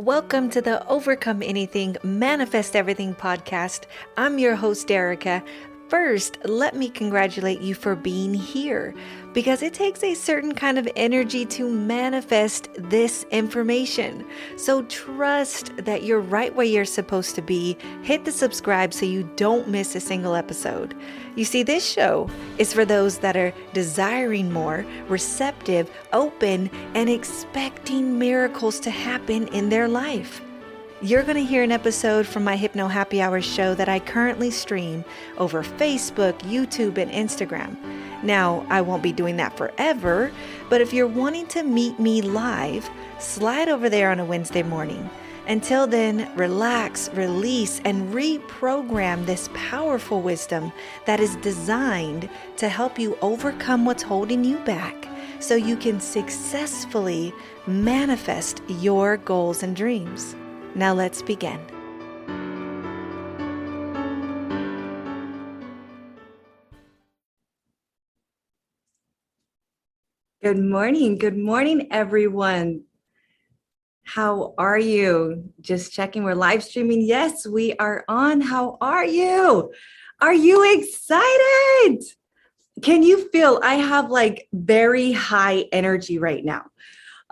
Welcome to the Overcome Anything, Manifest Everything podcast. I'm your host, Derika. First, let me congratulate you for being here because it takes a certain kind of energy to manifest this information. So trust that you're right where you're supposed to be. Hit the subscribe so you don't miss a single episode. You see, this show is for those that are desiring more, receptive, open, and expecting miracles to happen in their life. You're going to hear an episode from my Hypno Happy Hour show that I currently stream over Facebook, YouTube, and Instagram. Now, I won't be doing that forever, but if you're wanting to meet me live, slide over there on a Wednesday morning. Until then, relax, release, and reprogram this powerful wisdom that is designed to help you overcome what's holding you back so you can successfully manifest your goals and dreams. Now let's begin. Good morning. Good morning, everyone. How are you? Just checking. We're live streaming. Yes, we are on. How are you? Are you excited? Can you feel I have like very high energy right now?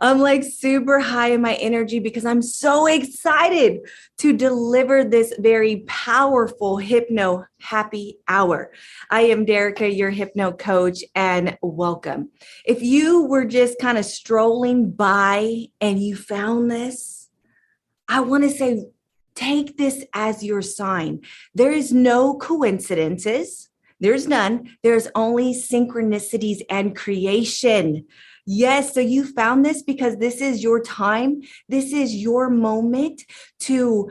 I'm like super high in my energy because I'm so excited to deliver this very powerful hypno happy hour. I am Derika, your hypno coach, and welcome. If you were just kind of strolling by and you found this, I want to say, take this as your sign. There is no coincidences. There's none. There's only synchronicities and creation. Yes. So you found this because this is your time. This is your moment to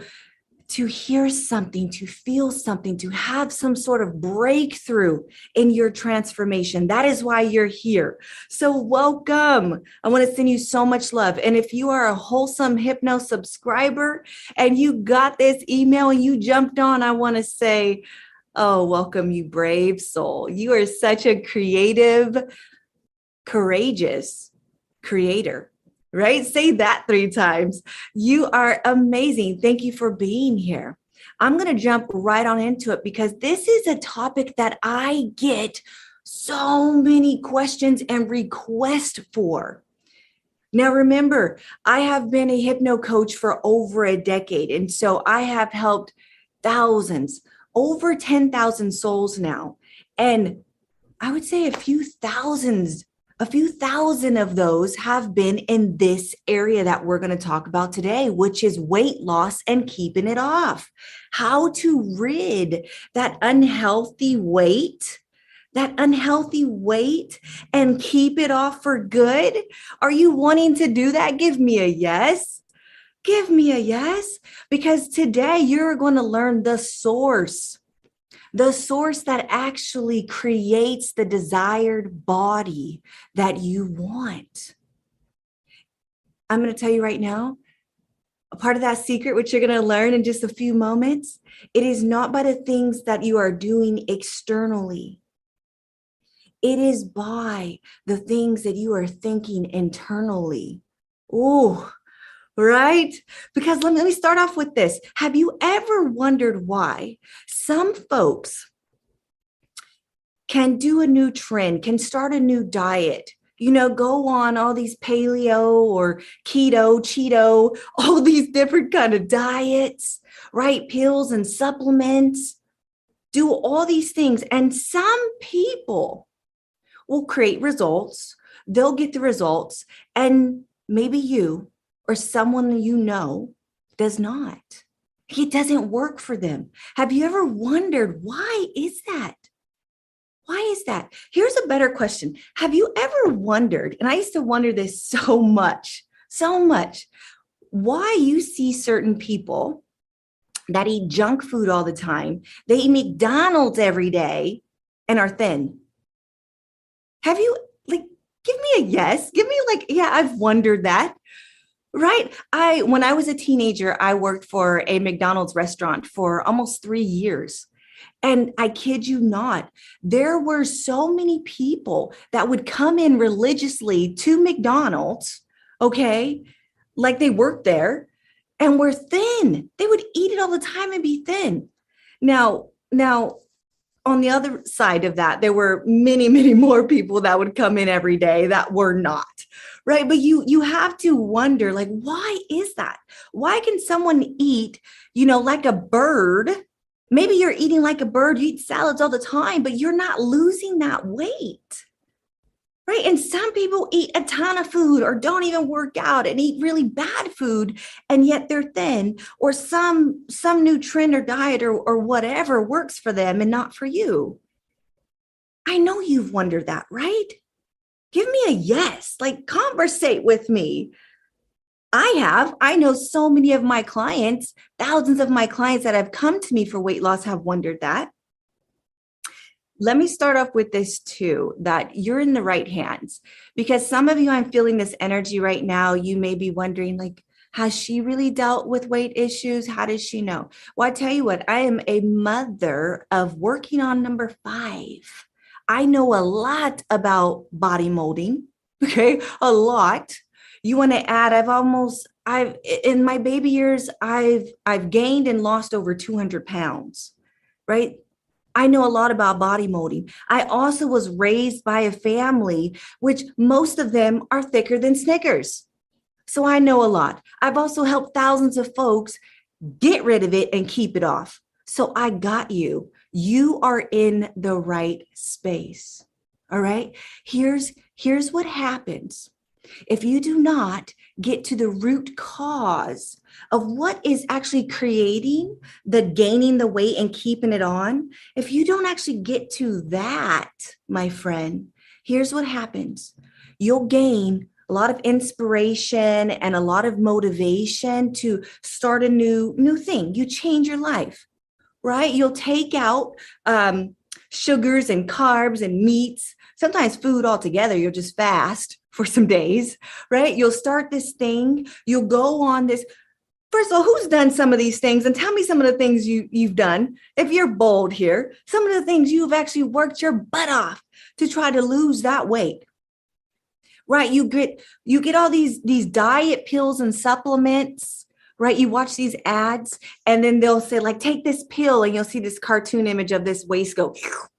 to hear something, to feel something, to have some sort of breakthrough in your transformation. That is why you're here. So, welcome. I want to send you so much love. And if you are a wholesome hypno subscriber and you got this email and you jumped on, I want to say, Oh, welcome, you brave soul. You are such a creative, courageous creator, right? Say that three times. You are amazing. Thank you for being here. I'm going to jump right on into it because this is a topic that I get so many questions and requests for. Now, remember, I have been a hypno coach for over a decade. And so I have helped thousands, over 10,000 souls now. And I would say a few thousands a few thousand of those have been in this area that we're going to talk about today, which is weight loss and keeping it off. How to rid that unhealthy weight, that unhealthy weight, and keep it off for good. Are you wanting to do that? Give me a yes. Give me a yes, because today you're going to learn the source the source that actually creates the desired body that you want. I'm going to tell you right now, a part of that secret, which you're going to learn in just a few moments, it is not by the things that you are doing externally. It is by the things that you are thinking internally. Oh, right? Because let me, let me start off with this. Have you ever wondered why some folks can do a new trend, can start a new diet, you know, go on all these paleo or keto, Cheeto, all these different kind of diets, right? Pills and supplements, do all these things. And some people will create results, they'll get the results, and maybe you or someone you know does not. It doesn't work for them. Have you ever wondered why is that? Why is that? Here's a better question. Have you ever wondered, and I used to wonder this so much, so much, why you see certain people that eat junk food all the time, they eat McDonald's every day and are thin? Have you, like, give me a yes? Give me, like, yeah, I've wondered that. Right. I when I was a teenager, I worked for a McDonald's restaurant for almost 3 years. And I kid you not, there were so many people that would come in religiously to McDonald's, okay? Like they worked there and were thin. They would eat it all the time and be thin. Now, now on the other side of that, there were many, many more people that would come in every day that were not. Right. But you you have to wonder, like, why is that? Why can someone eat, you know, like a bird? Maybe you're eating like a bird, you eat salads all the time, but you're not losing that weight right? And some people eat a ton of food or don't even work out and eat really bad food, and yet they're thin, or some some new trend or diet or, or whatever works for them and not for you. I know you've wondered that, right? Give me a yes, like conversate with me. I have. I know so many of my clients, thousands of my clients that have come to me for weight loss have wondered that let me start off with this too that you're in the right hands. Because some of you i'm feeling this energy right now. You may be wondering like has she really dealt with weight issues? How does she know? Well i tell you what i am a mother of working on number five. I know a lot about body molding okay? A lot. You want to add i've almost i've in my baby years i've i've gained and lost over 200 pounds right I know a lot about body molding. I also was raised by a family, which most of them are thicker than Snickers. So I know a lot. I've also helped thousands of folks get rid of it and keep it off. So I got you. You are in the right space. All right? Here's here's what happens. If you do not get to the root cause of what is actually creating the gaining the weight and keeping it on, if you don't actually get to that, my friend, here's what happens. You'll gain a lot of inspiration and a lot of motivation to start a new new thing. You change your life right? You'll take out um, sugars and carbs and meats sometimes food altogether you'll just fast for some days, right? You'll start this thing, you'll go on this. First of all, who's done some of these things? And tell me some of the things you, you've done. If you're bold here, some of the things you've actually worked your butt off to try to lose that weight. Right. You get you get all these these diet pills and supplements right? You watch these ads and then they'll say, like, take this pill, and you'll see this cartoon image of this waist go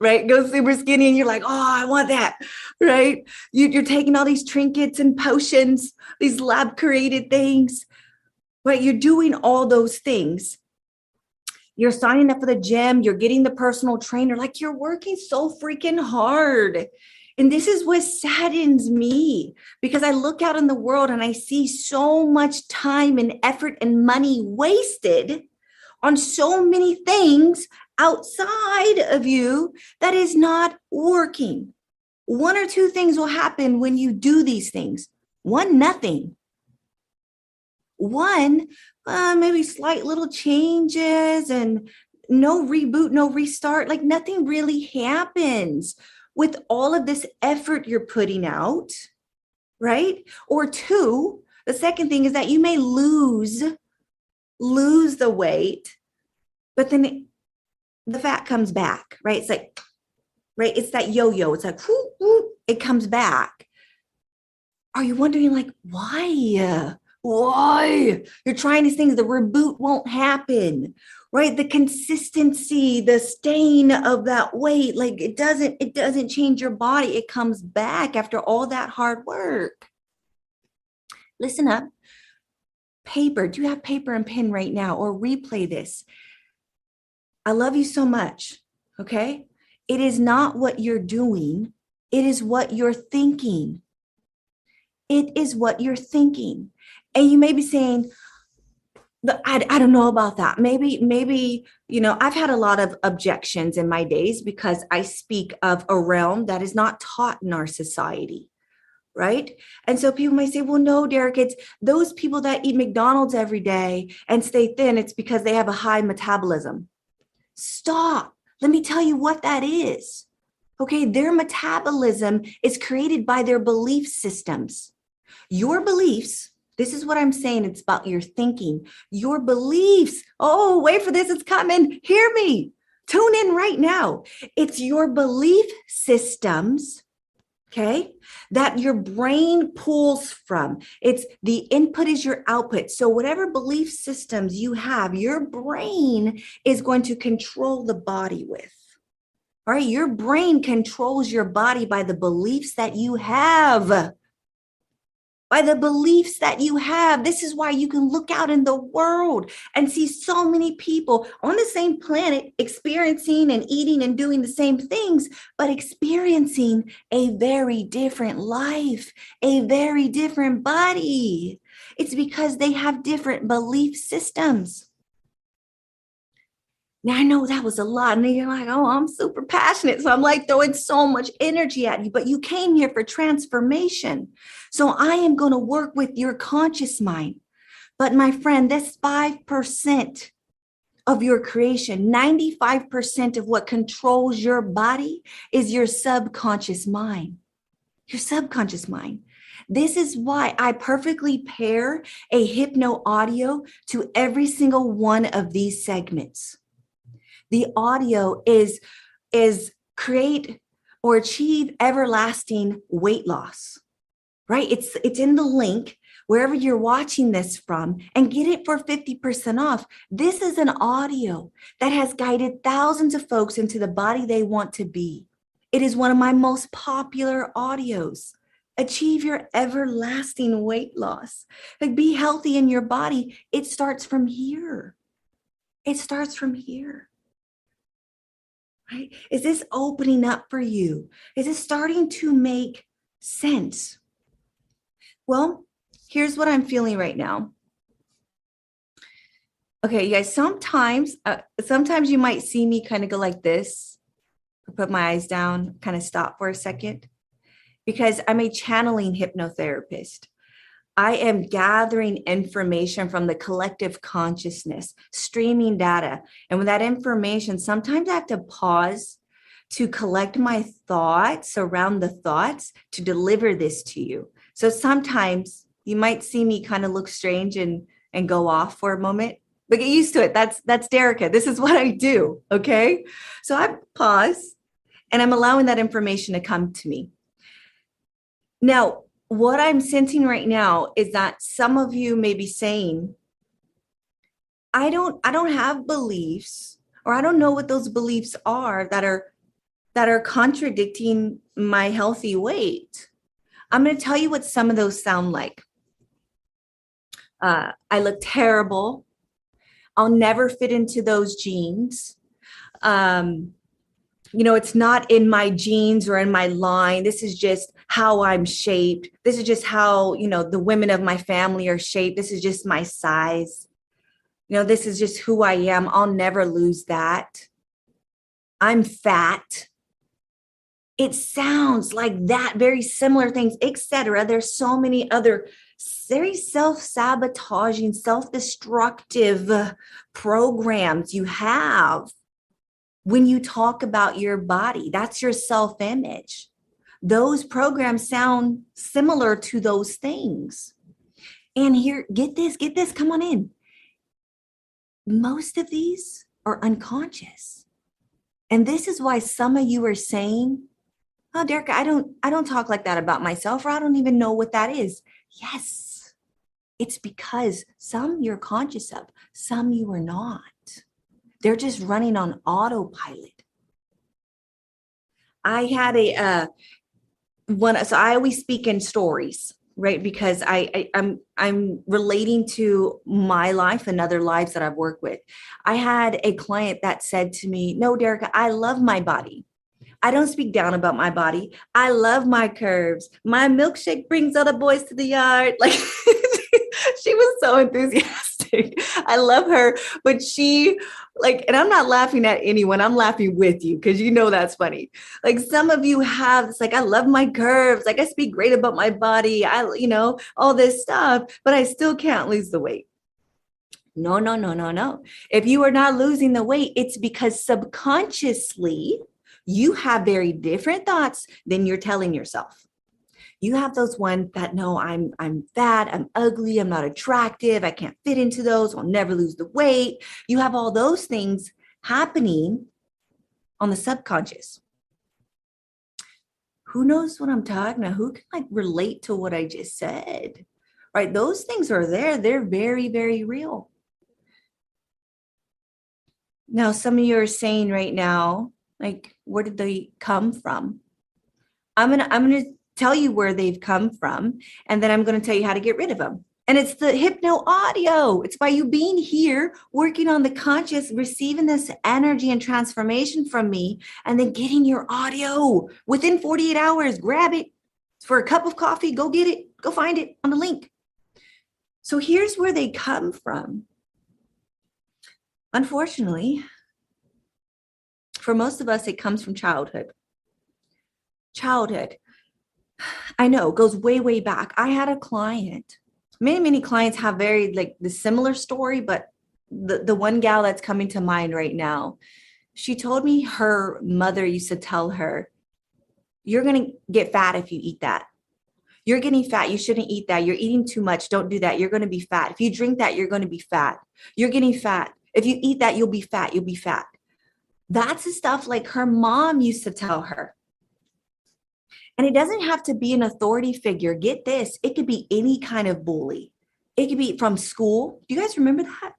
right? Go super skinny and you're like, oh, I want that, right? You, are taking all these trinkets and potions, these lab created things, right? You're doing all those things. You're signing up for the gym, you're getting the personal trainer, like you're working so freaking hard. And this is what saddens me because I look out in the world and I see so much time and effort and money wasted on so many things outside of you that is not working. One or two things will happen when you do these things. One, nothing. One, uh, maybe slight little changes and no reboot, no restart. Like nothing really happens with all of this effort you're putting out, right? Or two, the second thing is that you may lose lose the weight, but then the fat comes back, right? It's like, right? It's that yo yo. It's like, whoo, whoo, it comes back. Are you wondering, like, why? Why? You're trying these things, the reboot won't happen, right? The consistency, the stain of that weight, like it doesn't, it doesn't change your body. It comes back after all that hard work. Listen up. Paper. Do you have paper and pen right now or replay this? I love you so much. Okay. It is not what you're doing, it is what you're thinking. It is what you're thinking. And you may be saying, I, I don't know about that. Maybe, maybe, you know, I've had a lot of objections in my days because I speak of a realm that is not taught in our society. Right. And so people might say, well, no, Derek, it's those people that eat McDonald's every day and stay thin, it's because they have a high metabolism. Stop. Let me tell you what that is. Okay, their metabolism is created by their belief systems. Your beliefs, this is what I'm saying, it's about your thinking. Your beliefs, oh, wait for this, it's coming. Hear me. Tune in right now. It's your belief systems okay that your brain pulls from. It's the input is your output. So whatever belief systems you have your brain is going to control the body with all right? Your brain controls your body by the beliefs that you have by the beliefs that you have. This is why you can look out in the world and see so many people on the same planet experiencing and eating and doing the same things, but experiencing a very different life, a very different body. It's because they have different belief systems. Now I know that was a lot. And you're like, oh, I'm super passionate. So I'm like throwing so much energy at you, but you came here for transformation. So I am going to work with your conscious mind. But my friend, that's 5% of your creation. 95% of what controls your body is your subconscious mind. Your subconscious mind. This is why I perfectly pair a hypno audio to every single one of these segments the audio is is create or achieve everlasting weight loss right? It's it's in the link wherever you're watching this from and get it for 50% off. This is an audio that has guided thousands of folks into the body they want to be. It is one of my most popular audios. Achieve your everlasting weight loss. Like be healthy in your body. It starts from here. It starts from here right? Is this opening up for you? Is it starting to make sense? Well, here's what I'm feeling right now. Okay, you guys, sometimes, uh, sometimes you might see me kind of go like this, put my eyes down, kind of stop for a second, because I'm a channeling hypnotherapist. I am gathering information from the collective consciousness, streaming data. And with that information, sometimes I have to pause to collect my thoughts around the thoughts to deliver this to you. So sometimes you might see me kind of look strange and and go off for a moment. But get used to it. That's that's Derika. This is what I do. Okay. So I pause and I'm allowing that information to come to me. Now, what I'm sensing right now is that some of you may be saying, I don't I don't have beliefs or I don't know what those beliefs are that are that are contradicting my healthy weight. I'm going to tell you what some of those sound like. Uh, I look terrible. I'll never fit into those jeans. Um, you know, it's not in my genes or in my line. This is just how I'm shaped. This is just how, you know, the women of my family are shaped. This is just my size. You know, this is just who I am. I'll never lose that. I'm fat. It sounds like that, very similar things, etc. There's so many other very self-sabotaging, self-destructive uh, programs you have when you talk about your body. That's your self-image those programs sound similar to those things. And here, get this, get this, come on in. Most of these are unconscious. And this is why some of you are saying, Oh, Derek, I don't, I don't talk like that about myself, or I don't even know what that is. Yes, it's because some you're conscious of, some you are not. They're just running on autopilot. I had a uh, one so i always speak in stories right because I, I i'm i'm relating to my life and other lives that i've worked with i had a client that said to me no Derika, i love my body I don't speak down about my body. I love my curves. My milkshake brings other boys to the yard. Like she was so enthusiastic. I love her, but she like, and I'm not laughing at anyone. I'm laughing with you because you know that's funny. Like some of you have it's like, I love my curves. Like I speak great about my body. I, you know, all this stuff, but I still can't lose the weight. No, no, no, no, no. If you are not losing the weight, it's because subconsciously you have very different thoughts than you're telling yourself you have those ones that know i'm i'm fat i'm ugly i'm not attractive i can't fit into those i'll never lose the weight you have all those things happening on the subconscious who knows what I'm talking about? Who can like relate to what I just said? Right? Those things are there. They're very, very real. Now, some of you are saying right now, like, where did they come from? I'm gonna, I'm gonna tell you where they've come from, and then I'm gonna tell you how to get rid of them. And it's the hypno audio. It's by you being here, working on the conscious, receiving this energy and transformation from me, and then getting your audio within 48 hours. Grab it for a cup of coffee. Go get it. Go find it on the link. So here's where they come from. Unfortunately, for most of us, it comes from childhood. Childhood. I know goes way, way back. I had a client. Many, many clients have very like the similar story, but the, the one gal that's coming to mind right now, she told me her mother used to tell her, You're to get fat if you eat that. You're getting fat. You shouldn't eat that. You're eating too much. Don't do that. You're to be fat. If you drink that, you're to be fat. You're getting fat. If you eat that, you'll be fat. You'll be fat. That's the stuff like her mom used to tell her. And it doesn't have to be an authority figure. Get this, it could be any kind of bully. It could be from school. Do you guys remember that?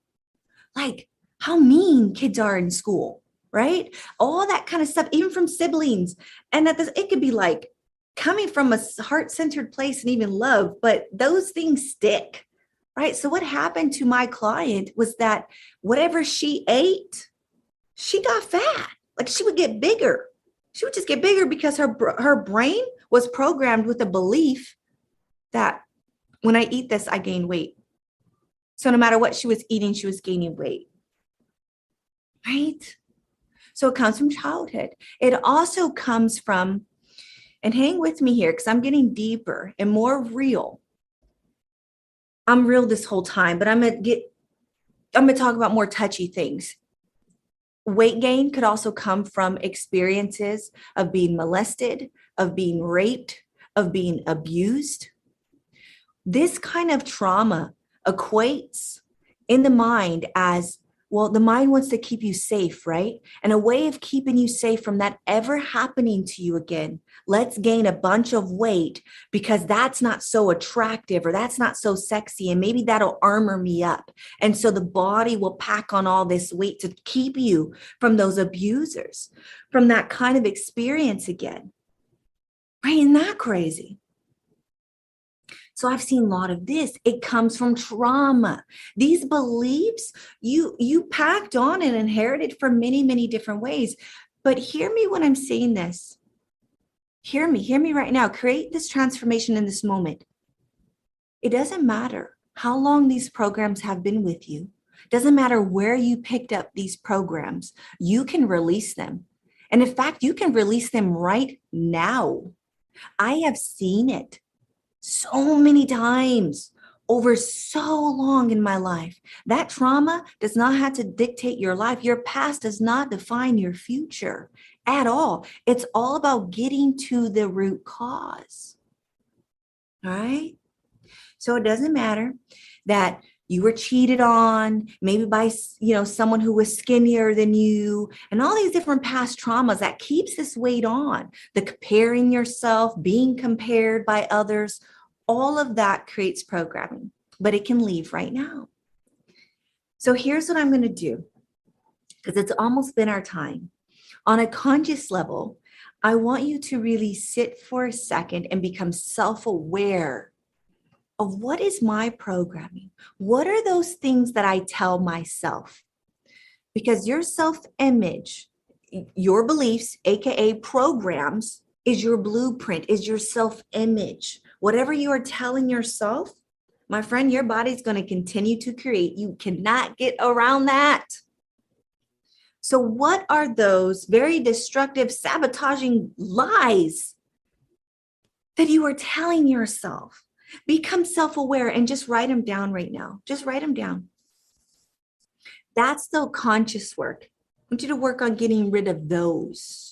Like how mean kids are in school, right? All that kind of stuff, even from siblings. And that this, it could be like coming from a heart-centered place and even love, but those things stick. Right. So what happened to my client was that whatever she ate, she got fat. Like she would get bigger she would just get bigger because her her brain was programmed with a belief that when I eat this, I gain weight. So no matter what she was eating, she was gaining weight. Right? So it comes from childhood. It also comes from, and hang with me here because I'm getting deeper and more real. I'm real this whole time, but I'm gonna get, I'm gonna talk about more touchy things weight gain could also come from experiences of being molested, of being raped, of being abused. This kind of trauma equates in the mind as well, the mind wants to keep you safe, right? And a way of keeping you safe from that ever happening to you again. Let's gain a bunch of weight because that's not so attractive or that's not so sexy. And maybe that'll armor me up. And so the body will pack on all this weight to keep you from those abusers, from that kind of experience again. Right? Isn't that crazy? So I've seen a lot of this. It comes from trauma. These beliefs you you packed on and inherited from many many different ways. But hear me when I'm saying this. Hear me, hear me right now. Create this transformation in this moment. It doesn't matter how long these programs have been with you. Doesn't matter where you picked up these programs. You can release them. And in fact, you can release them right now. I have seen it so many times over so long in my life. That trauma does not have to dictate your life. Your past does not define your future at all. It's all about getting to the root cause. All right. So it doesn't matter that you were cheated on maybe by you know someone who was skinnier than you and all these different past traumas that keeps this weight on the comparing yourself being compared by others all of that creates programming, but it can leave right now. So here's what I'm going to do because it's almost been our time. On a conscious level, I want you to really sit for a second and become self aware of what is my programming? What are those things that I tell myself? Because your self image, your beliefs, AKA programs, is your blueprint, is your self image. Whatever you are telling yourself, my friend, your body's going to continue to create. You cannot get around that. So, what are those very destructive, sabotaging lies that you are telling yourself? Become self aware and just write them down right now. Just write them down. That's the conscious work. I want you to work on getting rid of those.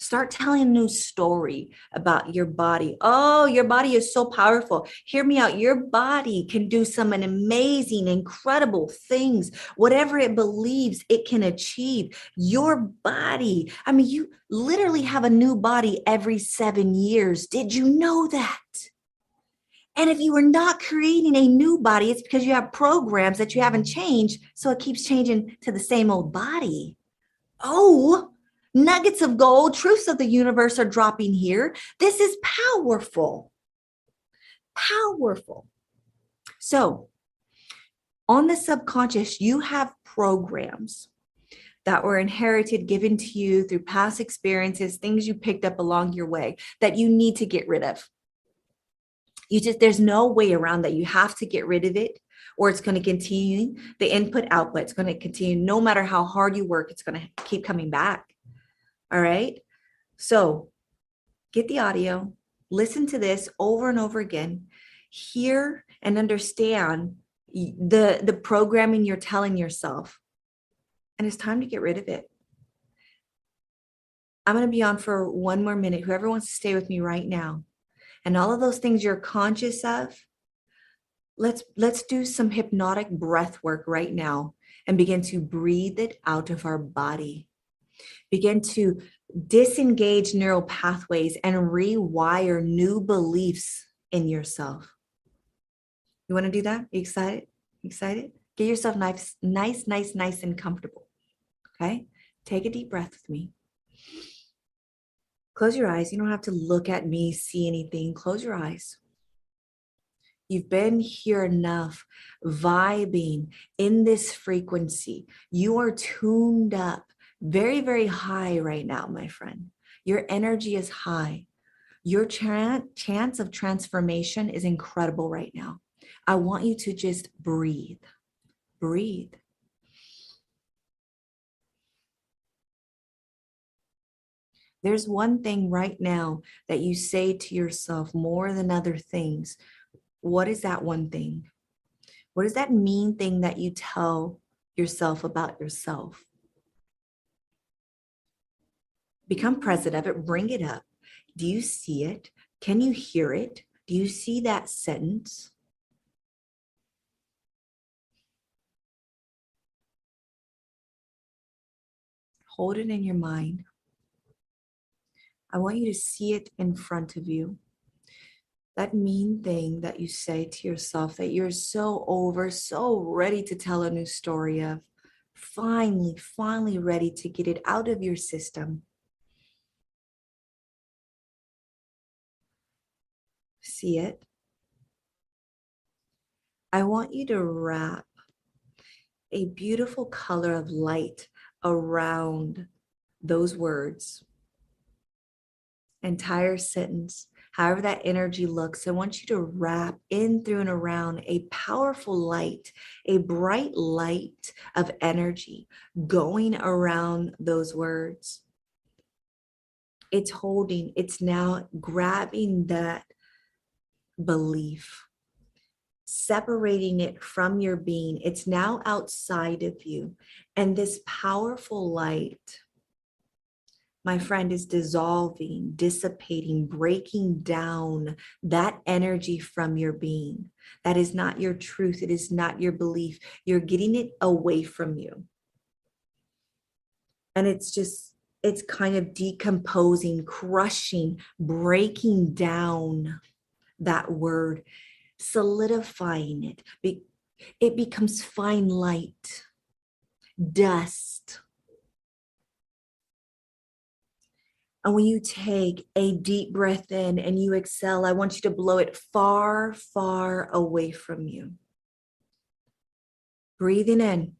Start telling a new story about your body. Oh, your body is so powerful. Hear me out. Your body can do some amazing, incredible things. Whatever it believes it can achieve. Your body, I mean, you literally have a new body every seven years. Did you know that? And if you are not creating a new body, it's because you have programs that you haven't changed. So it keeps changing to the same old body. Oh, Nuggets of gold, truths of the universe are dropping here. This is powerful. Powerful. So, on the subconscious, you have programs that were inherited, given to you through past experiences, things you picked up along your way that you need to get rid of. You just, there's no way around that. You have to get rid of it or it's going to continue the input output. It's going to continue no matter how hard you work, it's going to keep coming back. All right. So get the audio, listen to this over and over again, hear and understand the, the programming you're telling yourself. And it's time to get rid of it. I'm going to be on for one more minute. Whoever wants to stay with me right now. And all of those things you're conscious of, let's let's do some hypnotic breath work right now and begin to breathe it out of our body begin to disengage neural pathways and rewire new beliefs in yourself. You want to do that? You excited? excited? Get yourself nice, nice, nice, nice, and comfortable. Okay? Take a deep breath with me. Close your eyes. You don't have to look at me, see anything. Close your eyes. You've been here enough, vibing in this frequency. You are tuned up very, very high right now, my friend. Your energy is high. Your ch- chance of transformation is incredible right now. I want you to just breathe. Breathe. There's one thing right now that you say to yourself more than other things. What is that one thing? What is that mean thing that you tell yourself about yourself? Become present of it, bring it up. Do you see it? Can you hear it? Do you see that sentence? Hold it in your mind. I want you to see it in front of you. That mean thing that you say to yourself that you're so over, so ready to tell a new story of, finally, finally ready to get it out of your system. See it, I want you to wrap a beautiful color of light around those words. Entire sentence, however that energy looks, I want you to wrap in, through, and around a powerful light, a bright light of energy going around those words. It's holding, it's now grabbing that belief, separating it from your being. It's now outside of you. And this powerful light, my friend, is dissolving, dissipating, breaking down that energy from your being. That is not your truth. It is not your belief. You're getting it away from you. And it's just, it's kind of decomposing, crushing, breaking down that word, solidifying it. It becomes fine light, dust. And when you take a deep breath in and you exhale, I want you to blow it far, far away from you. Breathing in.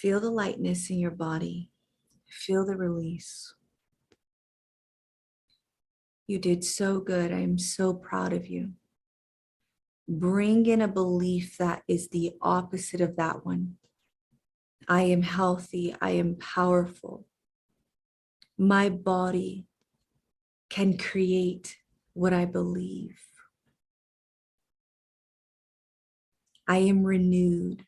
Feel the lightness in your body. Feel the release. You did so good. I am so proud of you. Bring in a belief that is the opposite of that one. I am healthy. I am powerful. My body can create what I believe. I am renewed.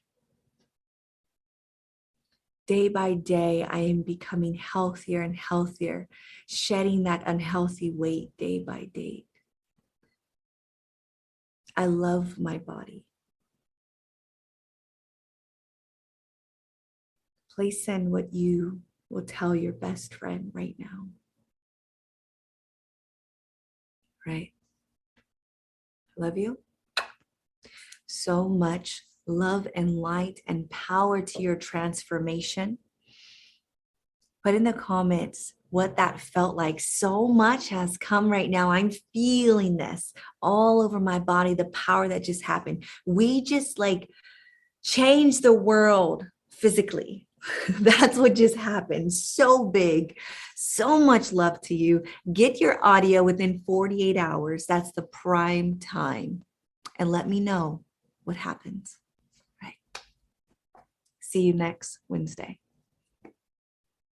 Day by day, I am becoming healthier and healthier, shedding that unhealthy weight day by day. I love my body. Place in what you will tell your best friend right now. Right? Love you so much love and light and power to your transformation. Put in the comments what that felt like. So much has come right now. I'm feeling this all over my body, the power that just happened. We just like changed the world physically. That's what just happened. So big. So much love to you. Get your audio within 48 hours. That's the prime time. And let me know what happens. See you next Wednesday.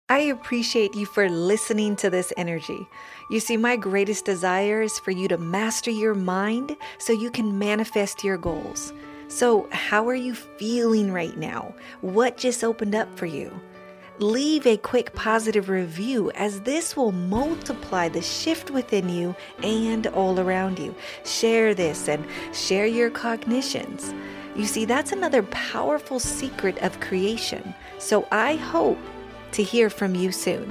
I appreciate you for listening to this energy. You see, my greatest desire is for you to master your mind so you can manifest your goals. So, how are you feeling right now? What just opened up for you? Leave a quick positive review as this will multiply the shift within you and all around you. Share this and share your cognitions. You see, that's another powerful secret of creation. So I hope to hear from you soon.